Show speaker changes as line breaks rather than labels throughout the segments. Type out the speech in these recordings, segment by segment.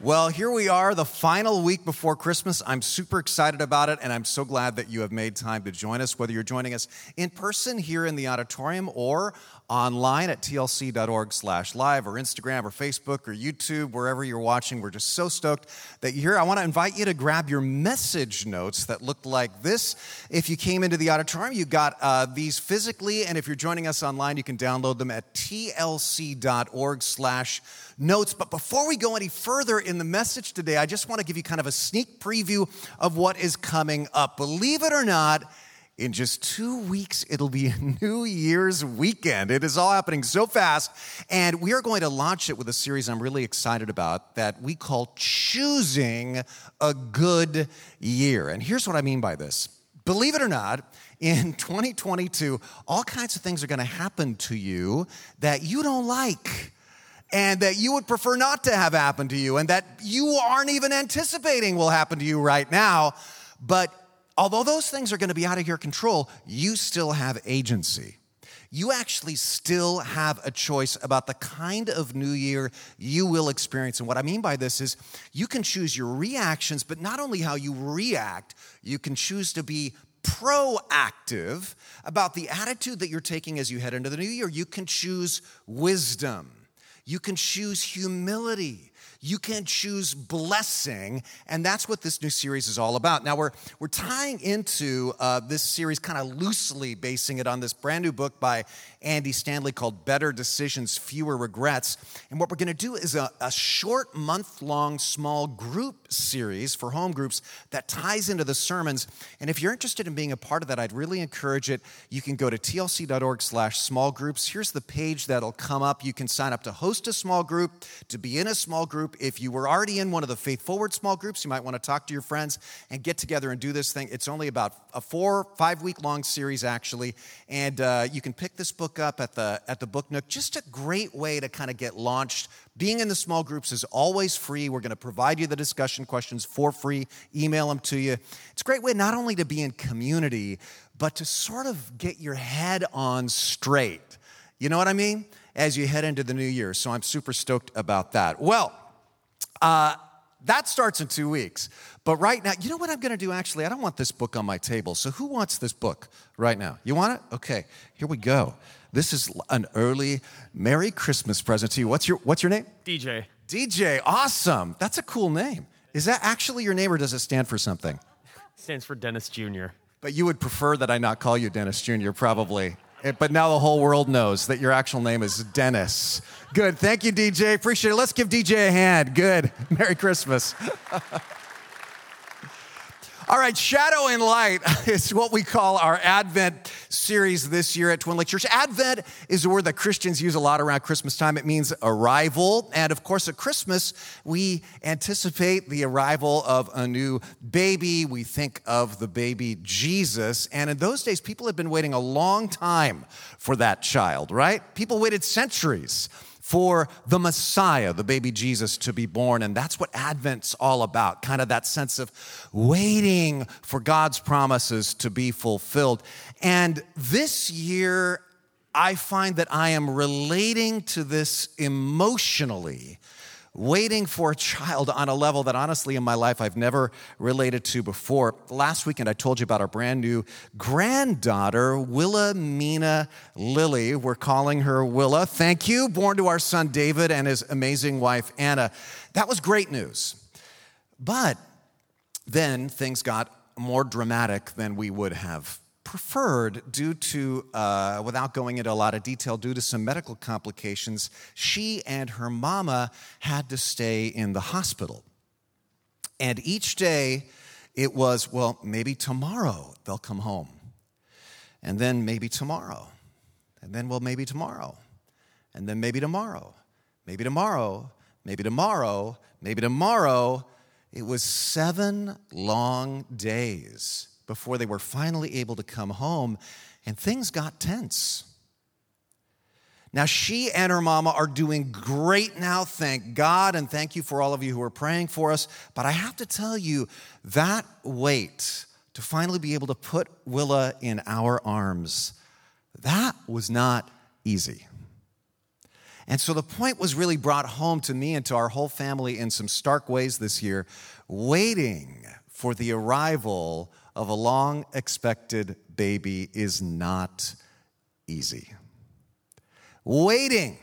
Well, here we are, the final week before Christmas. I'm super excited about it, and I'm so glad that you have made time to join us, whether you're joining us in person here in the auditorium or online at tlc.org slash live or Instagram or Facebook or YouTube, wherever you're watching. We're just so stoked that you're here. I want to invite you to grab your message notes that look like this. If you came into the auditorium, you got uh, these physically, and if you're joining us online, you can download them at tlc.org slash notes. But before we go any further in the message today, I just want to give you kind of a sneak preview of what is coming up. Believe it or not, in just two weeks, it'll be New Year's weekend. It is all happening so fast. And we are going to launch it with a series I'm really excited about that we call Choosing a Good Year. And here's what I mean by this believe it or not, in 2022, all kinds of things are going to happen to you that you don't like and that you would prefer not to have happen to you, and that you aren't even anticipating will happen to you right now. But although those things are going to be out of your control, you still have agency. You actually still have a choice about the kind of new year you will experience. And what I mean by this is you can choose your reactions, but not only how you react, you can choose to be proactive about the attitude that you're taking as you head into the new year. You can choose wisdom. You can choose humility. You can choose blessing. And that's what this new series is all about. Now, we're, we're tying into uh, this series kind of loosely, basing it on this brand new book by Andy Stanley called Better Decisions, Fewer Regrets. And what we're going to do is a, a short, month long, small group series for home groups that ties into the sermons. And if you're interested in being a part of that, I'd really encourage it. You can go to tlc.org slash small groups. Here's the page that'll come up. You can sign up to host a small group, to be in a small group. If you were already in one of the Faith Forward small groups, you might want to talk to your friends and get together and do this thing. It's only about a four, five week long series, actually. And uh, you can pick this book up at the, at the Book Nook. Just a great way to kind of get launched. Being in the small groups is always free. We're going to provide you the discussion questions for free, email them to you. It's a great way not only to be in community, but to sort of get your head on straight. You know what I mean? As you head into the new year. So I'm super stoked about that. Well, uh, that starts in two weeks. But right now, you know what I'm going to do actually? I don't want this book on my table. So who wants this book right now? You want it? Okay, here we go. This is an early Merry Christmas present to you. What's your What's your name?
DJ.
DJ. Awesome. That's a cool name. Is that actually your name, or does it stand for something?
Stands for Dennis Jr.
But you would prefer that I not call you Dennis Jr. Probably. Eh, but now the whole world knows that your actual name is Dennis. Good. Thank you, DJ. Appreciate it. Let's give DJ a hand. Good. Merry Christmas. All right, Shadow and Light is what we call our Advent series this year at Twin Lake Church. Advent is a word that Christians use a lot around Christmas time. It means arrival. And of course, at Christmas, we anticipate the arrival of a new baby. We think of the baby Jesus. And in those days, people had been waiting a long time for that child, right? People waited centuries for the Messiah, the baby Jesus, to be born. And that's what Advent's all about kind of that sense of waiting for God's promises to be fulfilled. And this year, I find that I am relating to this emotionally waiting for a child on a level that honestly in my life I've never related to before. Last weekend I told you about our brand new granddaughter, Wilhelmina Lily. We're calling her Willa. Thank you. Born to our son David and his amazing wife Anna. That was great news. But then things got more dramatic than we would have preferred due to, uh, without going into a lot of detail, due to some medical complications, she and her mama had to stay in the hospital. And each day it was, well, maybe tomorrow they'll come home. And then maybe tomorrow. And then, well, maybe tomorrow. And then maybe tomorrow. Maybe tomorrow. Maybe tomorrow. Maybe tomorrow. It was seven long days before they were finally able to come home, and things got tense. Now, she and her mama are doing great now, thank God, and thank you for all of you who are praying for us. But I have to tell you, that wait to finally be able to put Willa in our arms, that was not easy. And so the point was really brought home to me and to our whole family in some stark ways this year waiting for the arrival of a long expected baby is not easy. Waiting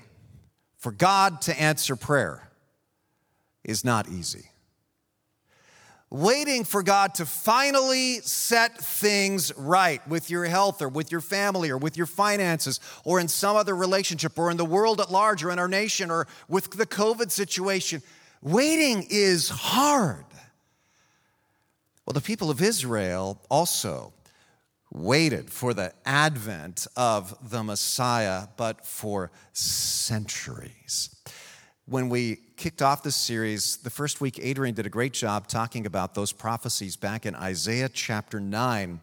for God to answer prayer is not easy waiting for God to finally set things right with your health or with your family or with your finances or in some other relationship or in the world at large or in our nation or with the COVID situation. Waiting is hard. Well, the people of Israel also waited for the advent of the Messiah, but for centuries when we kicked off this series, the first week, Adrian did a great job talking about those prophecies back in Isaiah chapter 9.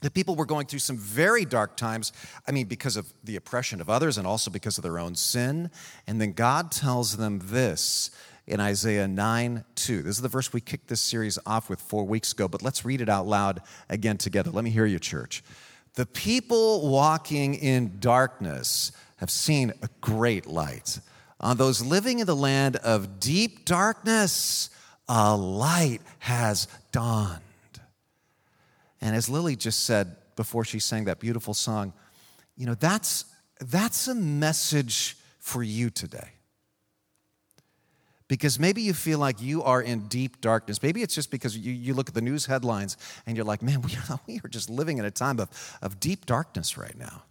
The people were going through some very dark times. I mean, because of the oppression of others and also because of their own sin. And then God tells them this in Isaiah 9 2. This is the verse we kicked this series off with four weeks ago, but let's read it out loud again together. Let me hear you, church. The people walking in darkness have seen a great light. On those living in the land of deep darkness, a light has dawned. And as Lily just said before she sang that beautiful song, you know, that's, that's a message for you today. Because maybe you feel like you are in deep darkness. Maybe it's just because you, you look at the news headlines and you're like, man, we are, we are just living in a time of, of deep darkness right now.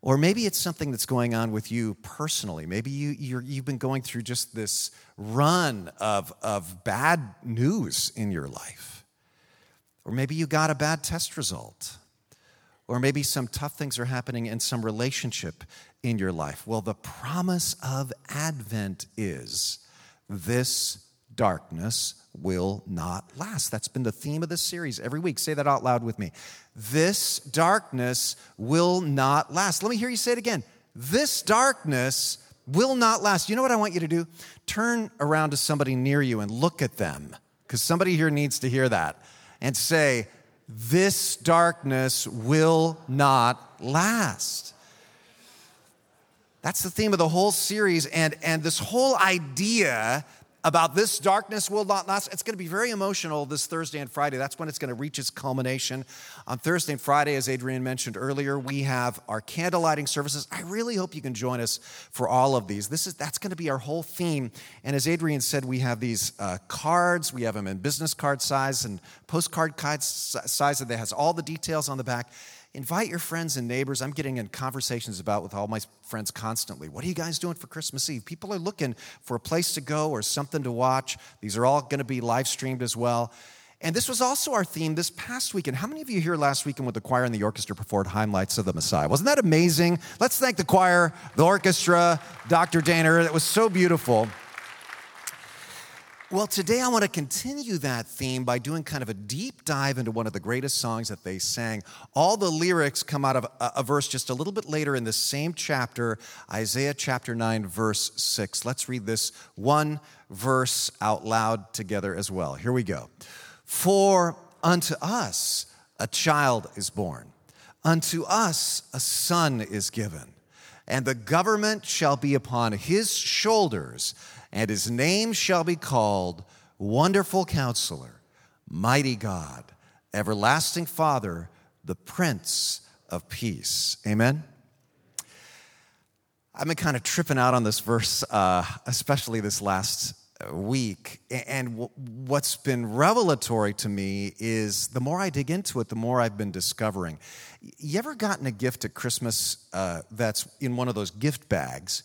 Or maybe it's something that's going on with you personally. Maybe you, you have been going through just this run of, of bad news in your life. Or maybe you got a bad test result. Or maybe some tough things are happening in some relationship in your life. Well, the promise of Advent is this darkness will not last. That's been the theme of this series every week. Say that out loud with me. This darkness will not last. Let me hear you say it again. This darkness will not last. You know what I want you to do? Turn around to somebody near you and look at them, because somebody here needs to hear that, and say, This darkness will not last. That's the theme of the whole series, and, and this whole idea about this darkness will not last. It's going to be very emotional this Thursday and Friday. That's when it's going to reach its culmination. On Thursday and Friday, as Adrian mentioned earlier, we have our candle lighting services. I really hope you can join us for all of these. This is that's going to be our whole theme. And as Adrian said, we have these uh, cards. We have them in business card size and postcard size that has all the details on the back. Invite your friends and neighbors. I'm getting in conversations about with all my friends constantly. What are you guys doing for Christmas Eve? People are looking for a place to go or something to watch. These are all going to be live streamed as well. And this was also our theme this past weekend. How many of you here last weekend with the choir and the orchestra performed Highlights of the Messiah? Wasn't that amazing? Let's thank the choir, the orchestra, Dr. Danner. That was so beautiful. Well, today I want to continue that theme by doing kind of a deep dive into one of the greatest songs that they sang. All the lyrics come out of a, verse just a little bit later in the same chapter, Isaiah chapter 9, verse 6. Let's read this one verse out loud together as well. Here we go. For unto us a child is born, unto us a son is given, and the government shall be upon his shoulders and his name shall be called Wonderful Counselor, Mighty God, Everlasting Father, the Prince of Peace. Amen. I've been kind of tripping out on this verse, uh, especially this last week. And what's been revelatory to me is the more I dig into it, the more I've been discovering. You ever gotten a gift at Christmas uh, that's in one of those gift bags?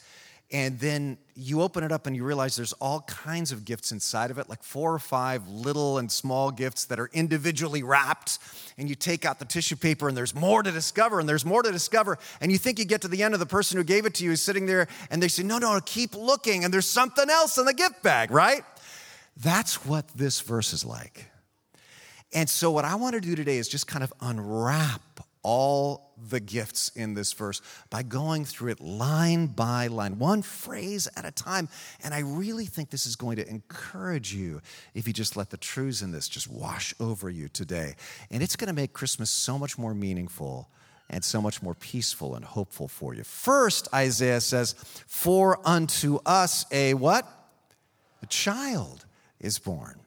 And then you open it up and you realize there's all kinds of gifts inside of it, like four or five little and small gifts that are individually wrapped. And you take out the tissue paper and there's more to discover and there's more to discover. And you think you get to the end of the person who gave it to you is sitting there and they say, No, no, keep looking. And there's something else in the gift bag, right? That's what this verse is like. And so, what I want to do today is just kind of unwrap all the gifts in this verse by going through it line by line, one phrase at a time. And I really think this is going to encourage you if you just let the truths in this just wash over you today. And it's going to make Christmas so much more meaningful and so much more peaceful and hopeful for you. First, Isaiah says, For unto us a what? A child is born.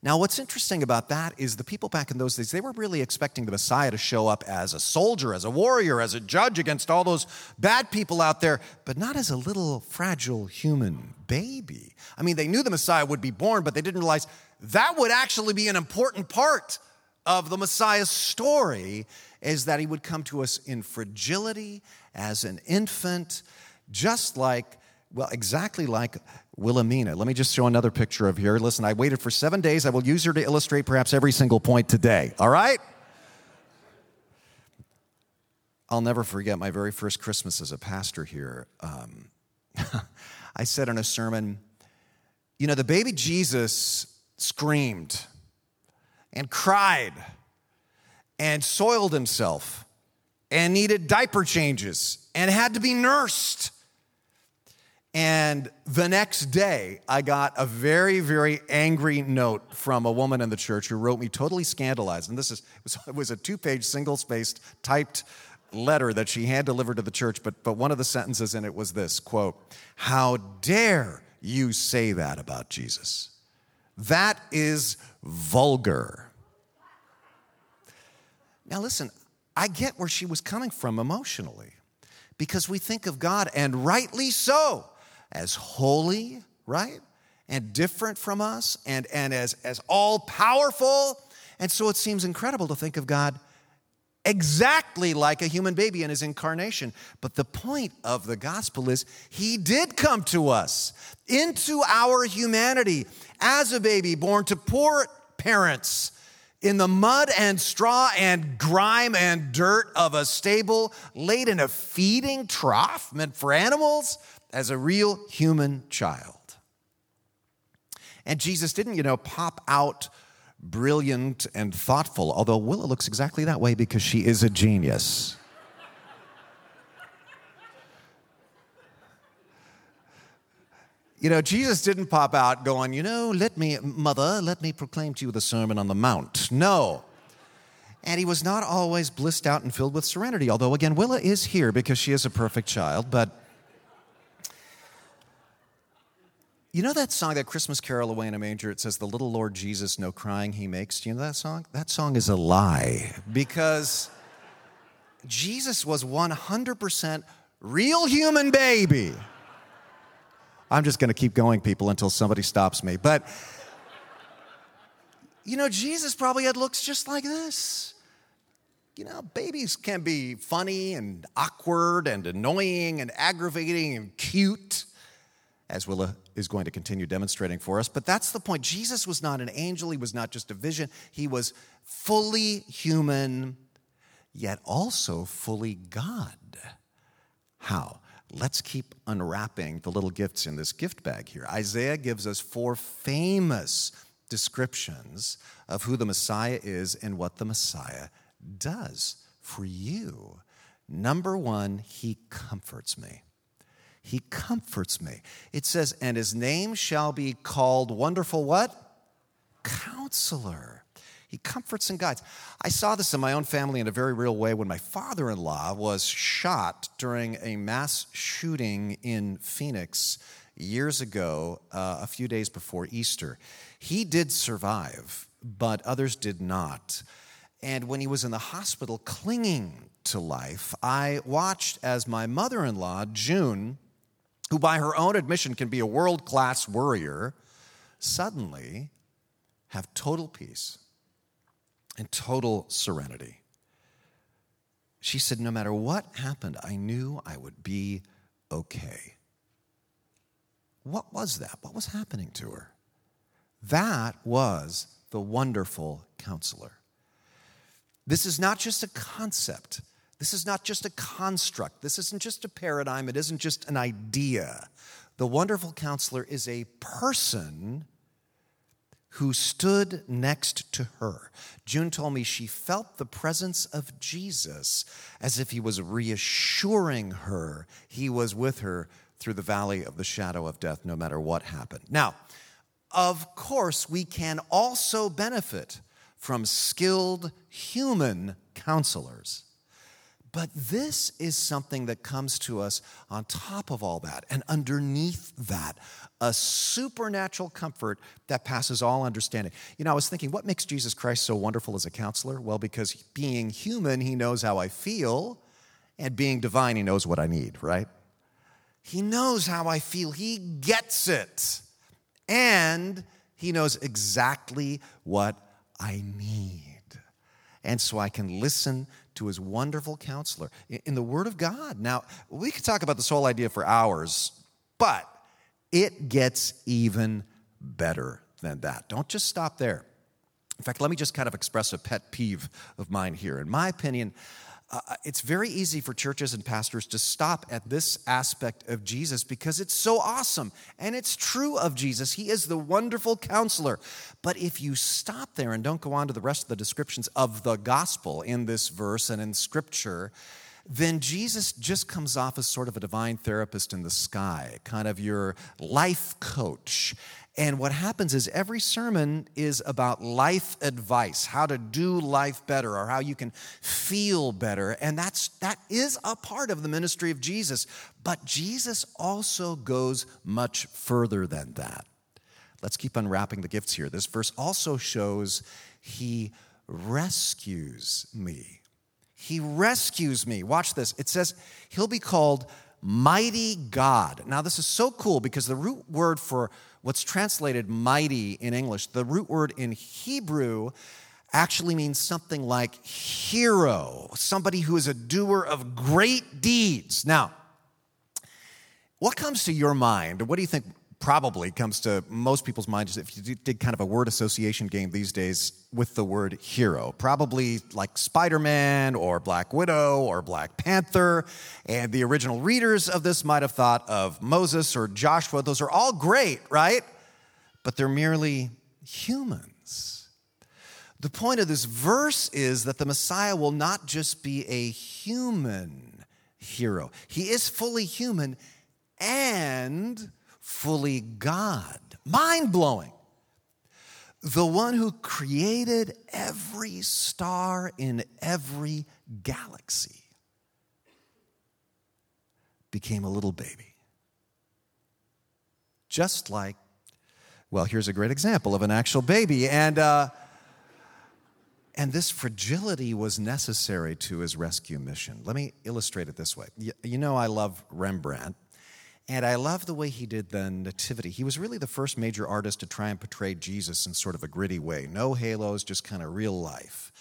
Now, what's interesting about that is the people back in those days, they were really expecting the Messiah to show up as a soldier, as a warrior, as a judge against all those bad people out there, but not as a little fragile human baby. I mean, they knew the Messiah would be born, but they didn't realize that would actually be an important part of the Messiah's story is that he would come to us in fragility as an infant, just like, well, exactly like Wilhelmina. Let me just show another picture of here. Listen, I waited for seven days. I will use her to illustrate perhaps every single point today. All right? I'll never forget my very first Christmas as a pastor here. Um, I said in a sermon, you know, the baby Jesus screamed and cried and soiled himself and needed diaper changes and had to be nursed and the next day, I got a very, very angry note from a woman in the church who wrote me totally scandalized. And this is, it was, a two page, single spaced, typed letter that she hand delivered to the church. But, but one of the sentences in it was this quote, How dare you say that about Jesus? That is vulgar. Now, listen, I get where she was coming from emotionally because we think of God, and rightly so as holy, right? And different from us and, and as, as all powerful. And so it seems incredible to think of God exactly like a human baby in his incarnation. But the point of the gospel is he did come to us into our humanity as a baby born to poor parents in the mud and straw and grime and dirt of a stable, laid in a feeding trough meant for animals as a real human child. And Jesus didn't, you know, pop out brilliant and thoughtful, although Willa looks exactly that way because she is a genius. You know, Jesus didn't pop out going, you know, let me, mother, let me proclaim to you the Sermon on the Mount. No. And he was not always blissed out and filled with serenity, although, again, Willa is here because she is a perfect child, but You know that song, that Christmas Carol Away in a Manger? It says, The little Lord Jesus, no crying he makes. Do you know that song? That song is a lie because Jesus was 100% real human baby. I'm just going to keep going, people, until somebody stops me. But, you know, Jesus probably had looks just like this. You know, babies can be funny and awkward and annoying and aggravating and cute as Willa is going to continue demonstrating for us. But that's the point. Jesus was not an angel, he was not just a vision, he was fully human, yet also fully God. How? Let's keep unwrapping the little gifts in this gift bag here. Isaiah gives us four famous descriptions of who the Messiah is and what the Messiah does for you. Number one, he comforts me. He comforts me. It says, and his name shall be called Wonderful what? Counselor. He comforts and guides. I saw this in my own family in a very real way when my father in law was shot during a mass shooting in Phoenix years ago, uh, a few days before Easter. He did survive, but others did not. And when he was in the hospital clinging to life, I watched as my mother in law, June, who by her own admission can be a world class worrier, suddenly have total peace and total serenity. She said, No matter what happened, I knew I would be okay. What was that? What was happening to her? That was the wonderful counselor. This is not just a concept. This is not just a construct. This isn't just a paradigm. It isn't just an idea. The wonderful counselor is a person who stood next to her. June told me she felt the presence of Jesus as if he was reassuring her he was with her through the valley of the shadow of death, no matter what happened. Now, of course, we can also benefit from skilled human counselors. But this is something that comes to us on top of all that and underneath that, a supernatural comfort that passes all understanding. You know, I was thinking, what makes Jesus Christ so wonderful as a counselor? Well, because being human, he knows how I feel, and being divine, he knows what I need, right? He knows how I feel, he gets it, and he knows exactly what I need. And so I can listen to his wonderful counselor in the Word of God. Now, we could talk about this whole idea for hours, but it gets even better than that. Don't just stop there. In fact, let me just kind of express a pet peeve of mine here. In my opinion, uh, it's very easy for churches and pastors to stop at this aspect of Jesus because it's so awesome and it's true of Jesus. He is the wonderful counselor. But if you stop there and don't go on to the rest of the descriptions of the gospel in this verse and in scripture, then Jesus just comes off as sort of a divine therapist in the sky, kind of your life coach. And what happens is every sermon is about life advice, how to do life better or how you can feel better. And that's that is a part of the ministry of Jesus. But Jesus also goes much further than that. Let's keep unwrapping the gifts here. This verse also shows he rescues me. He rescues me. Watch this. It says he'll be called mighty God. Now, this is so cool because the root word for what's translated mighty in English, the root word in Hebrew actually means something like hero, somebody who is a doer of great deeds. Now, what comes to your mind? What do you think probably comes to most people's minds if you did kind of a word association game these days with the word hero. Probably like Spider Man or Black Widow or Black Panther. And the original readers of this might have thought of Moses or Joshua. Those are all great, right? But they're merely humans. The point of this verse is that the Messiah will not just be a human hero, he is fully human and fully God. Mind blowing. The one who created every star in every galaxy became a little baby. Just like, well, here's a great example of an actual baby. And, uh, and this fragility was necessary to his rescue mission. Let me illustrate it this way. You, know, I love Rembrandt. And I love the way he did the Nativity. He was really the first major artist to try and portray Jesus in sort of a gritty way. No halos, just kind of real life.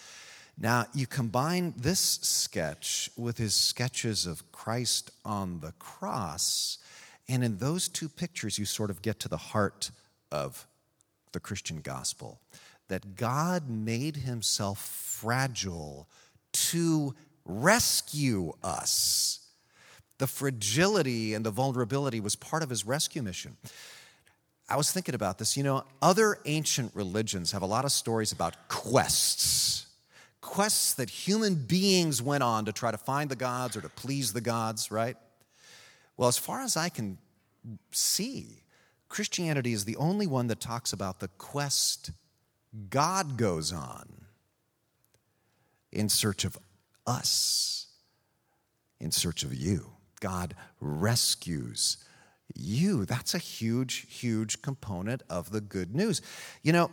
Now, you combine this sketch with his sketches of Christ on the cross, and in those two pictures, you sort of get to the heart of the Christian gospel that God made himself fragile to rescue us the fragility and the vulnerability was part of his rescue mission. I was thinking about this. You know, other ancient religions have a lot of stories about quests, quests that human beings went on to try to find the gods or to please the gods, right? Well, as far as I can see, Christianity is the only one that talks about the quest God goes on in search of us, in search of you. God rescues you. That's a huge, huge component of the good news. You know,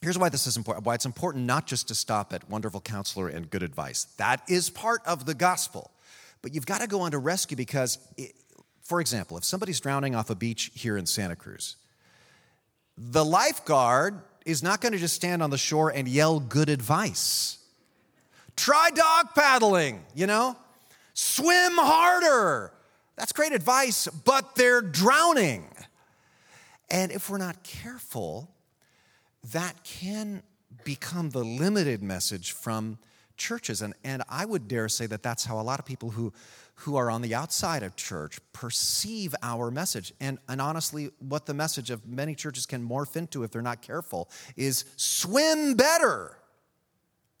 here's why this is important why it's important not just to stop at wonderful counselor and good advice. That is part of the gospel. But you've got to go on to rescue because, it, for example, if somebody's drowning off a beach here in Santa Cruz, the lifeguard is not going to just stand on the shore and yell good advice. Try dog paddling, you know? Swim harder. That's great advice, but they're drowning. And if we're not careful, that can become the limited message from churches. And, and I would dare say that that's how a lot of people who, who are on the outside of church perceive our message. And, and honestly, what the message of many churches can morph into if they're not careful is swim better,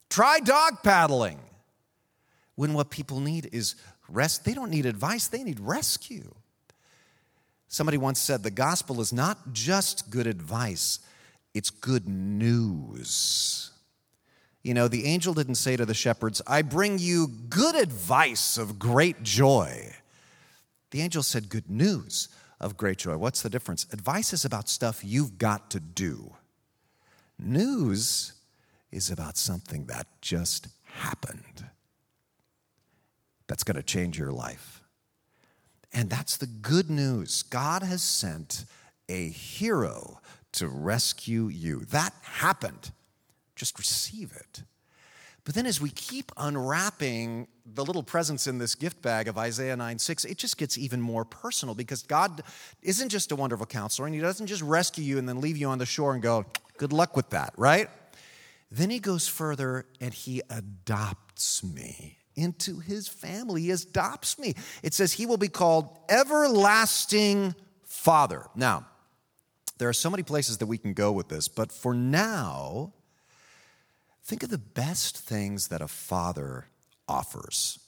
try dog paddling when what people need is rest. They don't need advice, they need rescue. Somebody once said the gospel is not just good advice, it's good news. You know, the angel didn't say to the shepherds, I bring you good advice of great joy. The angel said, Good news of great joy. What's the difference? Advice is about stuff you've got to do, news is about something that just happened that's going to change your life. And that's the good news. God has sent a hero to rescue you. That happened. Just receive it. But then, as we keep unwrapping the little presents in this gift bag of Isaiah 9 6, it just gets even more personal because God isn't just a wonderful counselor and He doesn't just rescue you and then leave you on the shore and go, good luck with that, right? Then He goes further and He adopts me into His family. He adopts me. It says He will be called Everlasting Father. Now, there are so many places that we can go with this, but for now, think of the best things that a father offers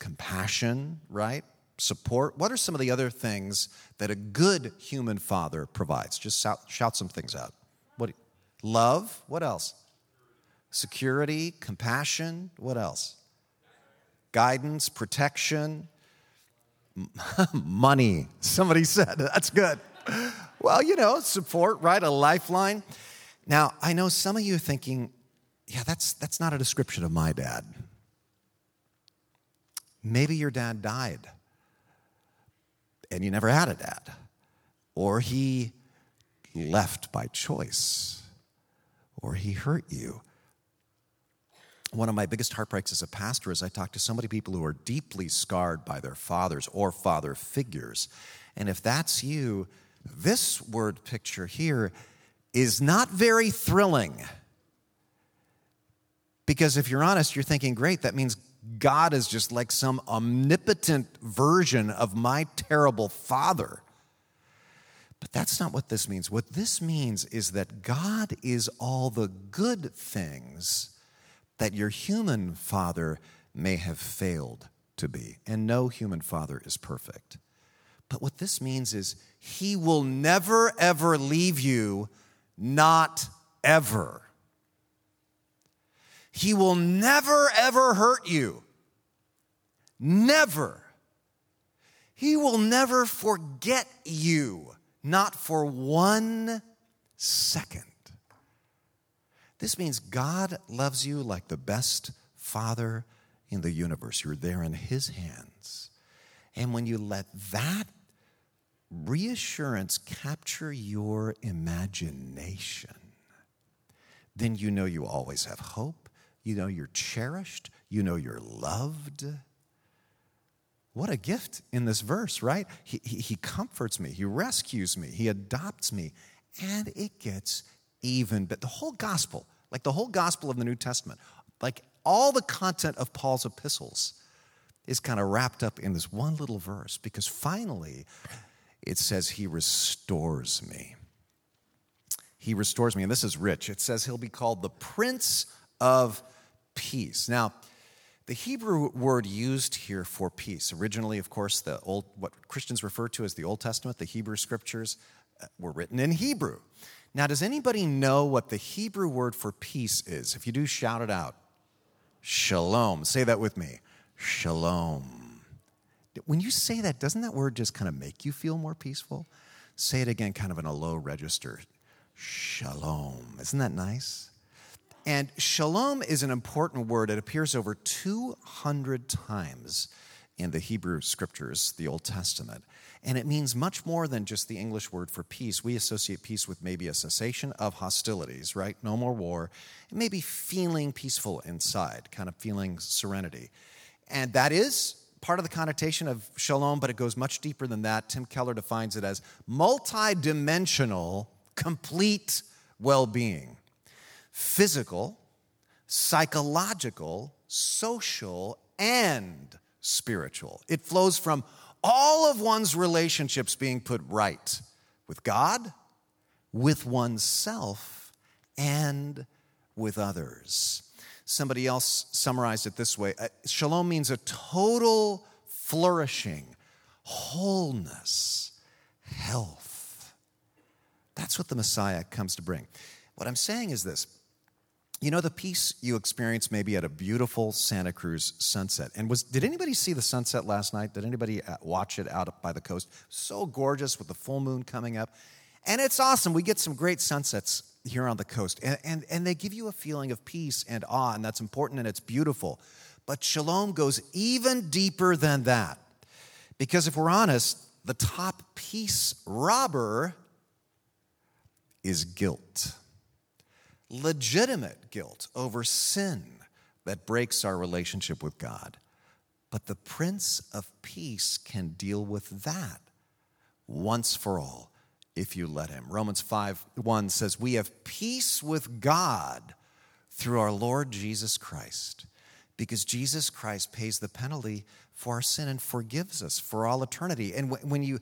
compassion, right? Support. What are some of the other things that a good human father provides? Just shout, shout some things out. What? Love. What else? Security, compassion. What else? Guidance, protection, money. Somebody said that's good. Well, you know, support, right? A lifeline. Now, I know some of you are thinking, yeah, that's, that's not a description of my dad. Maybe your dad died and you never had a dad, or he left by choice, or he hurt you. One of my biggest heartbreaks as a pastor is I talk to so many people who are deeply scarred by their fathers or father figures. And if that's you, this word picture here is not very thrilling. Because if you're honest, you're thinking, great, that means God is just like some omnipotent version of my terrible father. But that's not what this means. What this means is that God is all the good things that your human father may have failed to be. And no human father is perfect. But what this means is he will never, ever leave you, not ever. He will never, ever hurt you. Never. He will never forget you, not for one second. This means God loves you like the best father in the universe. You're there in His hands. And when you let that reassurance capture your imagination, then you know you always have hope. You know you're cherished. You know you're loved. What a gift in this verse, right? He, he, he, comforts me, he rescues me, he adopts me, and it gets even. But the whole gospel, like the whole gospel of the New Testament, like all the content of Paul's epistles, is kind of wrapped up in this one little verse because finally it says, He restores me. He restores me. And this is rich. It says he'll be called the Prince of Peace. Now, the Hebrew word used here for peace, originally, of course, the old, what Christians refer to as the Old Testament, the Hebrew scriptures, uh, were written in Hebrew. Now, does anybody know what the Hebrew word for peace is? If you do, shout it out. Shalom. Say that with me. Shalom. When you say that, doesn't that word just kind of make you feel more peaceful? Say it again, kind of in a low register. Shalom. Isn't that nice? And shalom is an important word. It appears over 200 times in the Hebrew scriptures, the Old Testament. And it means much more than just the English word for peace. We associate peace with maybe a cessation of hostilities, right? No more war. Maybe feeling peaceful inside, kind of feeling serenity. And that is part of the connotation of shalom, but it goes much deeper than that. Tim Keller defines it as multidimensional, complete well being physical, psychological, social, and spiritual. It flows from all of one's relationships being put right with God, with oneself, and with others. Somebody else summarized it this way uh, Shalom means a total flourishing, wholeness, health. That's what the Messiah comes to bring. What I'm saying is this You know the peace you experience maybe at a beautiful Santa Cruz sunset. And was did anybody see the sunset last night? Did anybody uh, watch it out by the coast? So gorgeous with the full moon coming up. And it's awesome. We get some great sunsets here on the coast. And, and, and they give you a feeling of peace and awe, and that's important and it's beautiful. But shalom goes even deeper than that. Because if we're honest, the top peace robber is guilt legitimate guilt over sin that breaks our relationship with God. But the Prince of Peace can deal with that once for all if you let him. Romans 5 1 says, We have peace with God through our Lord Jesus Christ, because Jesus Christ pays the penalty for our sin and forgives us for all eternity. And when you,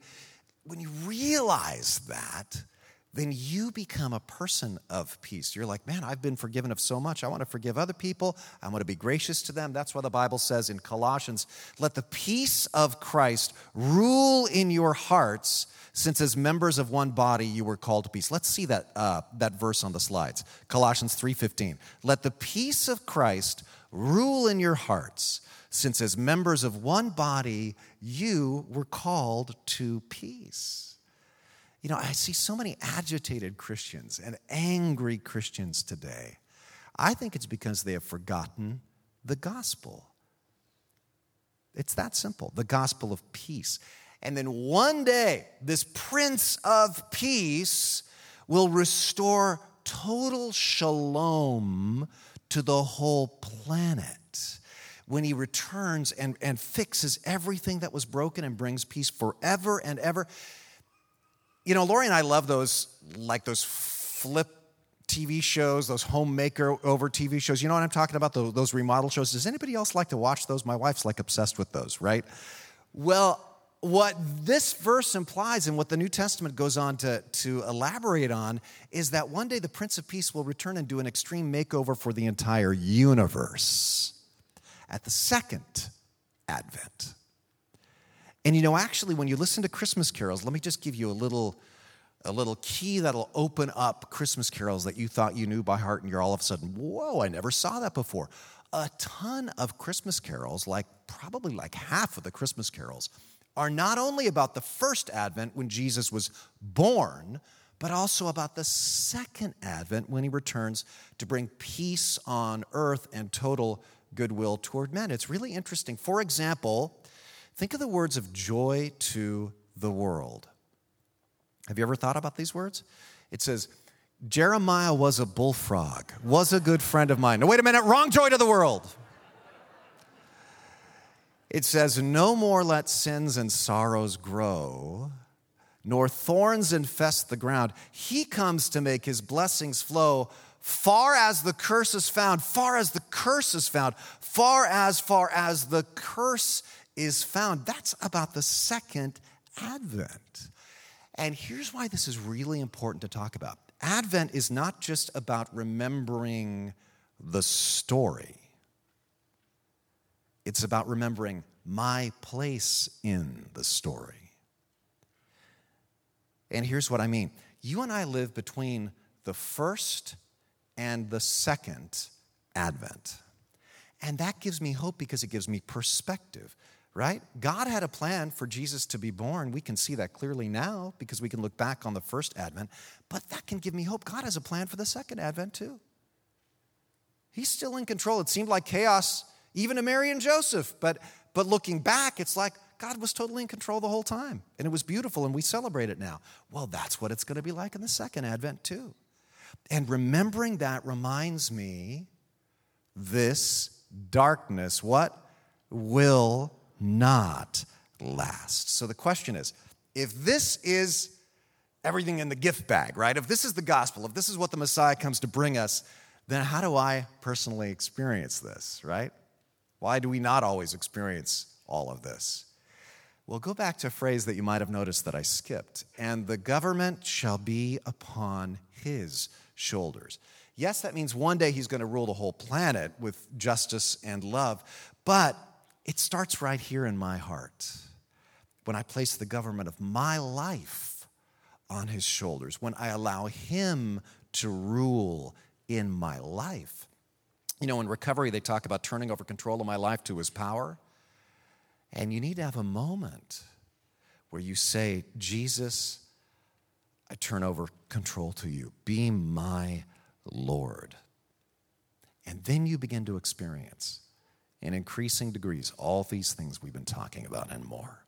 when you realize that, then you become a person of peace. You're like, man, I've been forgiven of so much. I want to forgive other people. I want to be gracious to them. That's why the Bible says in Colossians, let the peace of Christ rule in your hearts, since as members of one body you were called to peace. Let's see that, uh, that verse on the slides. Colossians 3.15. Let the peace of Christ rule in your hearts, since as members of one body you were called to peace. You know, I see so many agitated Christians and angry Christians today. I think it's because they have forgotten the gospel. It's that simple the gospel of peace. And then one day, this Prince of Peace will restore total shalom to the whole planet when he returns and, and fixes everything that was broken and brings peace forever and ever. You know, Lori and I love those, like those flip TV shows, those home makeover TV shows. You know what I'm talking about? Those, those remodel shows. Does anybody else like to watch those? My wife's like obsessed with those, right? Well, what this verse implies and what the New Testament goes on to, to elaborate on is that one day the Prince of Peace will return and do an extreme makeover for the entire universe at the second advent. And you know, actually, when you listen to Christmas carols, let me just give you a little, a little key that'll open up Christmas carols that you thought you knew by heart, and you're all of a sudden, whoa, I never saw that before. A ton of Christmas carols, like probably like half of the Christmas carols, are not only about the first advent when Jesus was born, but also about the second advent when he returns to bring peace on earth and total goodwill toward men. It's really interesting. For example, Think of the words of joy to the world. Have you ever thought about these words? It says, Jeremiah was a bullfrog, was a good friend of mine. No, wait a minute, wrong joy to the world. It says, No more let sins and sorrows grow, nor thorns infest the ground. He comes to make his blessings flow far as the curse is found, far as the curse is found, far as far as the curse is found. That's about the second advent. And here's why this is really important to talk about Advent is not just about remembering the story, it's about remembering my place in the story. And here's what I mean you and I live between the first and the second advent. And that gives me hope because it gives me perspective right? God had a plan for Jesus to be born. We can see that clearly now because we can look back on the first advent, but that can give me hope. God has a plan for the second advent too. He's still in control. It seemed like chaos even to Mary and Joseph, but but looking back, it's like God was totally in control the whole time. And it was beautiful and we celebrate it now. Well, that's what it's going to be like in the second advent too. And remembering that reminds me this darkness what will not last. So the question is if this is everything in the gift bag, right? If this is the gospel, if this is what the Messiah comes to bring us, then how do I personally experience this, right? Why do we not always experience all of this? Well, go back to a phrase that you might have noticed that I skipped. And the government shall be upon his shoulders. Yes, that means one day he's going to rule the whole planet with justice and love, but it starts right here in my heart when I place the government of my life on his shoulders, when I allow him to rule in my life. You know, in recovery, they talk about turning over control of my life to his power. And you need to have a moment where you say, Jesus, I turn over control to you. Be my Lord. And then you begin to experience, in increasing degrees, all these things we've been talking about and more.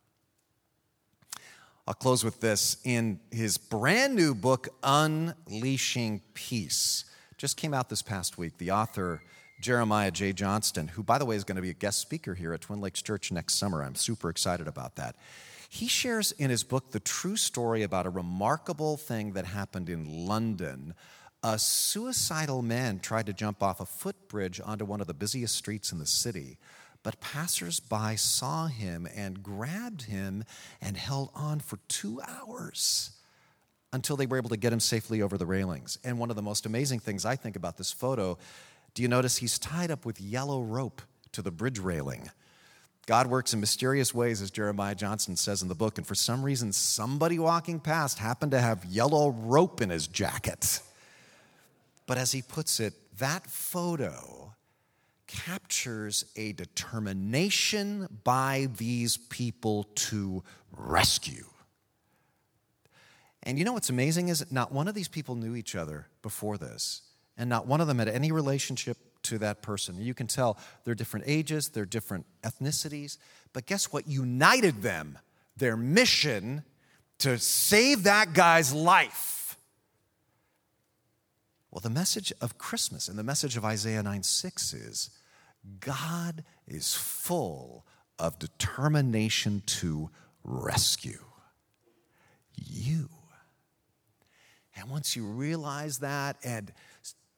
I'll close with this. In his brand new book, Unleashing Peace, just came out this past week, the author, Jeremiah J. Johnston, who, by the way, is going to be a guest speaker here at Twin Lakes Church next summer. I'm super excited about that. He shares in his book the true story about a remarkable thing that happened in London. A suicidal man tried to jump off a footbridge onto one of the busiest streets in the city. But passersby saw him and grabbed him and held on for two hours until they were able to get him safely over the railings. And one of the most amazing things I think about this photo do you notice he's tied up with yellow rope to the bridge railing? God works in mysterious ways, as Jeremiah Johnston says in the book, and for some reason, somebody walking past happened to have yellow rope in his jacket. But as he puts it, that photo captures a determination by these people to rescue. And you know what's amazing is not one of these people knew each other before this, and not one of them had any relationship to that person. You can tell they're different ages, they're different ethnicities, but guess what united them? Their mission to save that guy's life. Well, the message of Christmas and the message of Isaiah 9 6 is God is full of determination to rescue you. And once you realize that and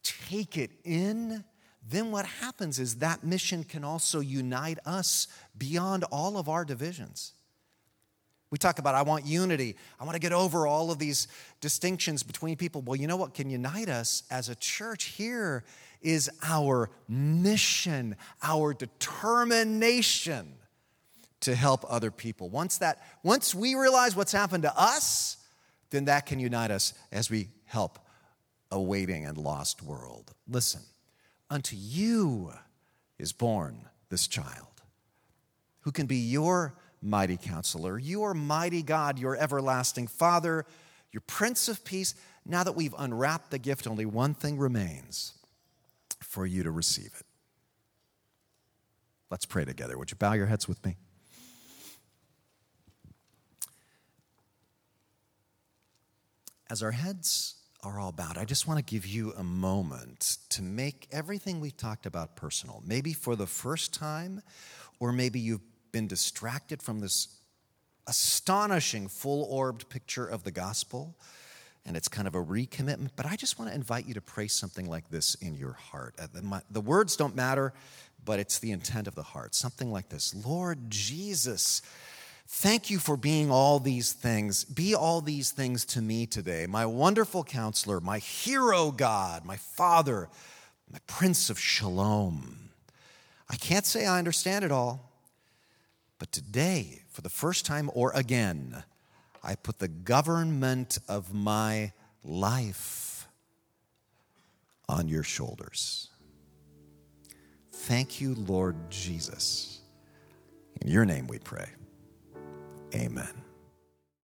take it in, then what happens is that mission can also unite us beyond all of our divisions. We talk about, I want unity. I want to get over all of these distinctions between people. Well, you know what can unite us as a church here is our mission, our determination to help other people. Once that once we realize what's happened to us, then that can unite us as we help a waiting and lost world. Listen, unto you is born this child, who can be your mighty counselor, You are mighty God, your everlasting Father, your Prince of Peace. Now that we've unwrapped the gift, only one thing remains for you to receive it. Let's pray together. Would you bow your heads with me? As our heads are all bowed, I just want to give you a moment to make everything we've talked about personal. Maybe for the first time, or maybe you've been distracted from this astonishing, full orbed picture of the gospel and it's kind of a recommitment. But I just want to invite you to pray something like this in your heart. Uh, the words don't matter, but it's the intent of the heart. Something like this Lord Jesus, thank you for being all these things. Be all these things to me today. My wonderful counselor, my hero God, my Father, my Prince of Shalom. I can't say I understand it all, but today, for the first time or again, I put the government of my life on your shoulders. Thank you, Lord Jesus. In your name we pray. Amen.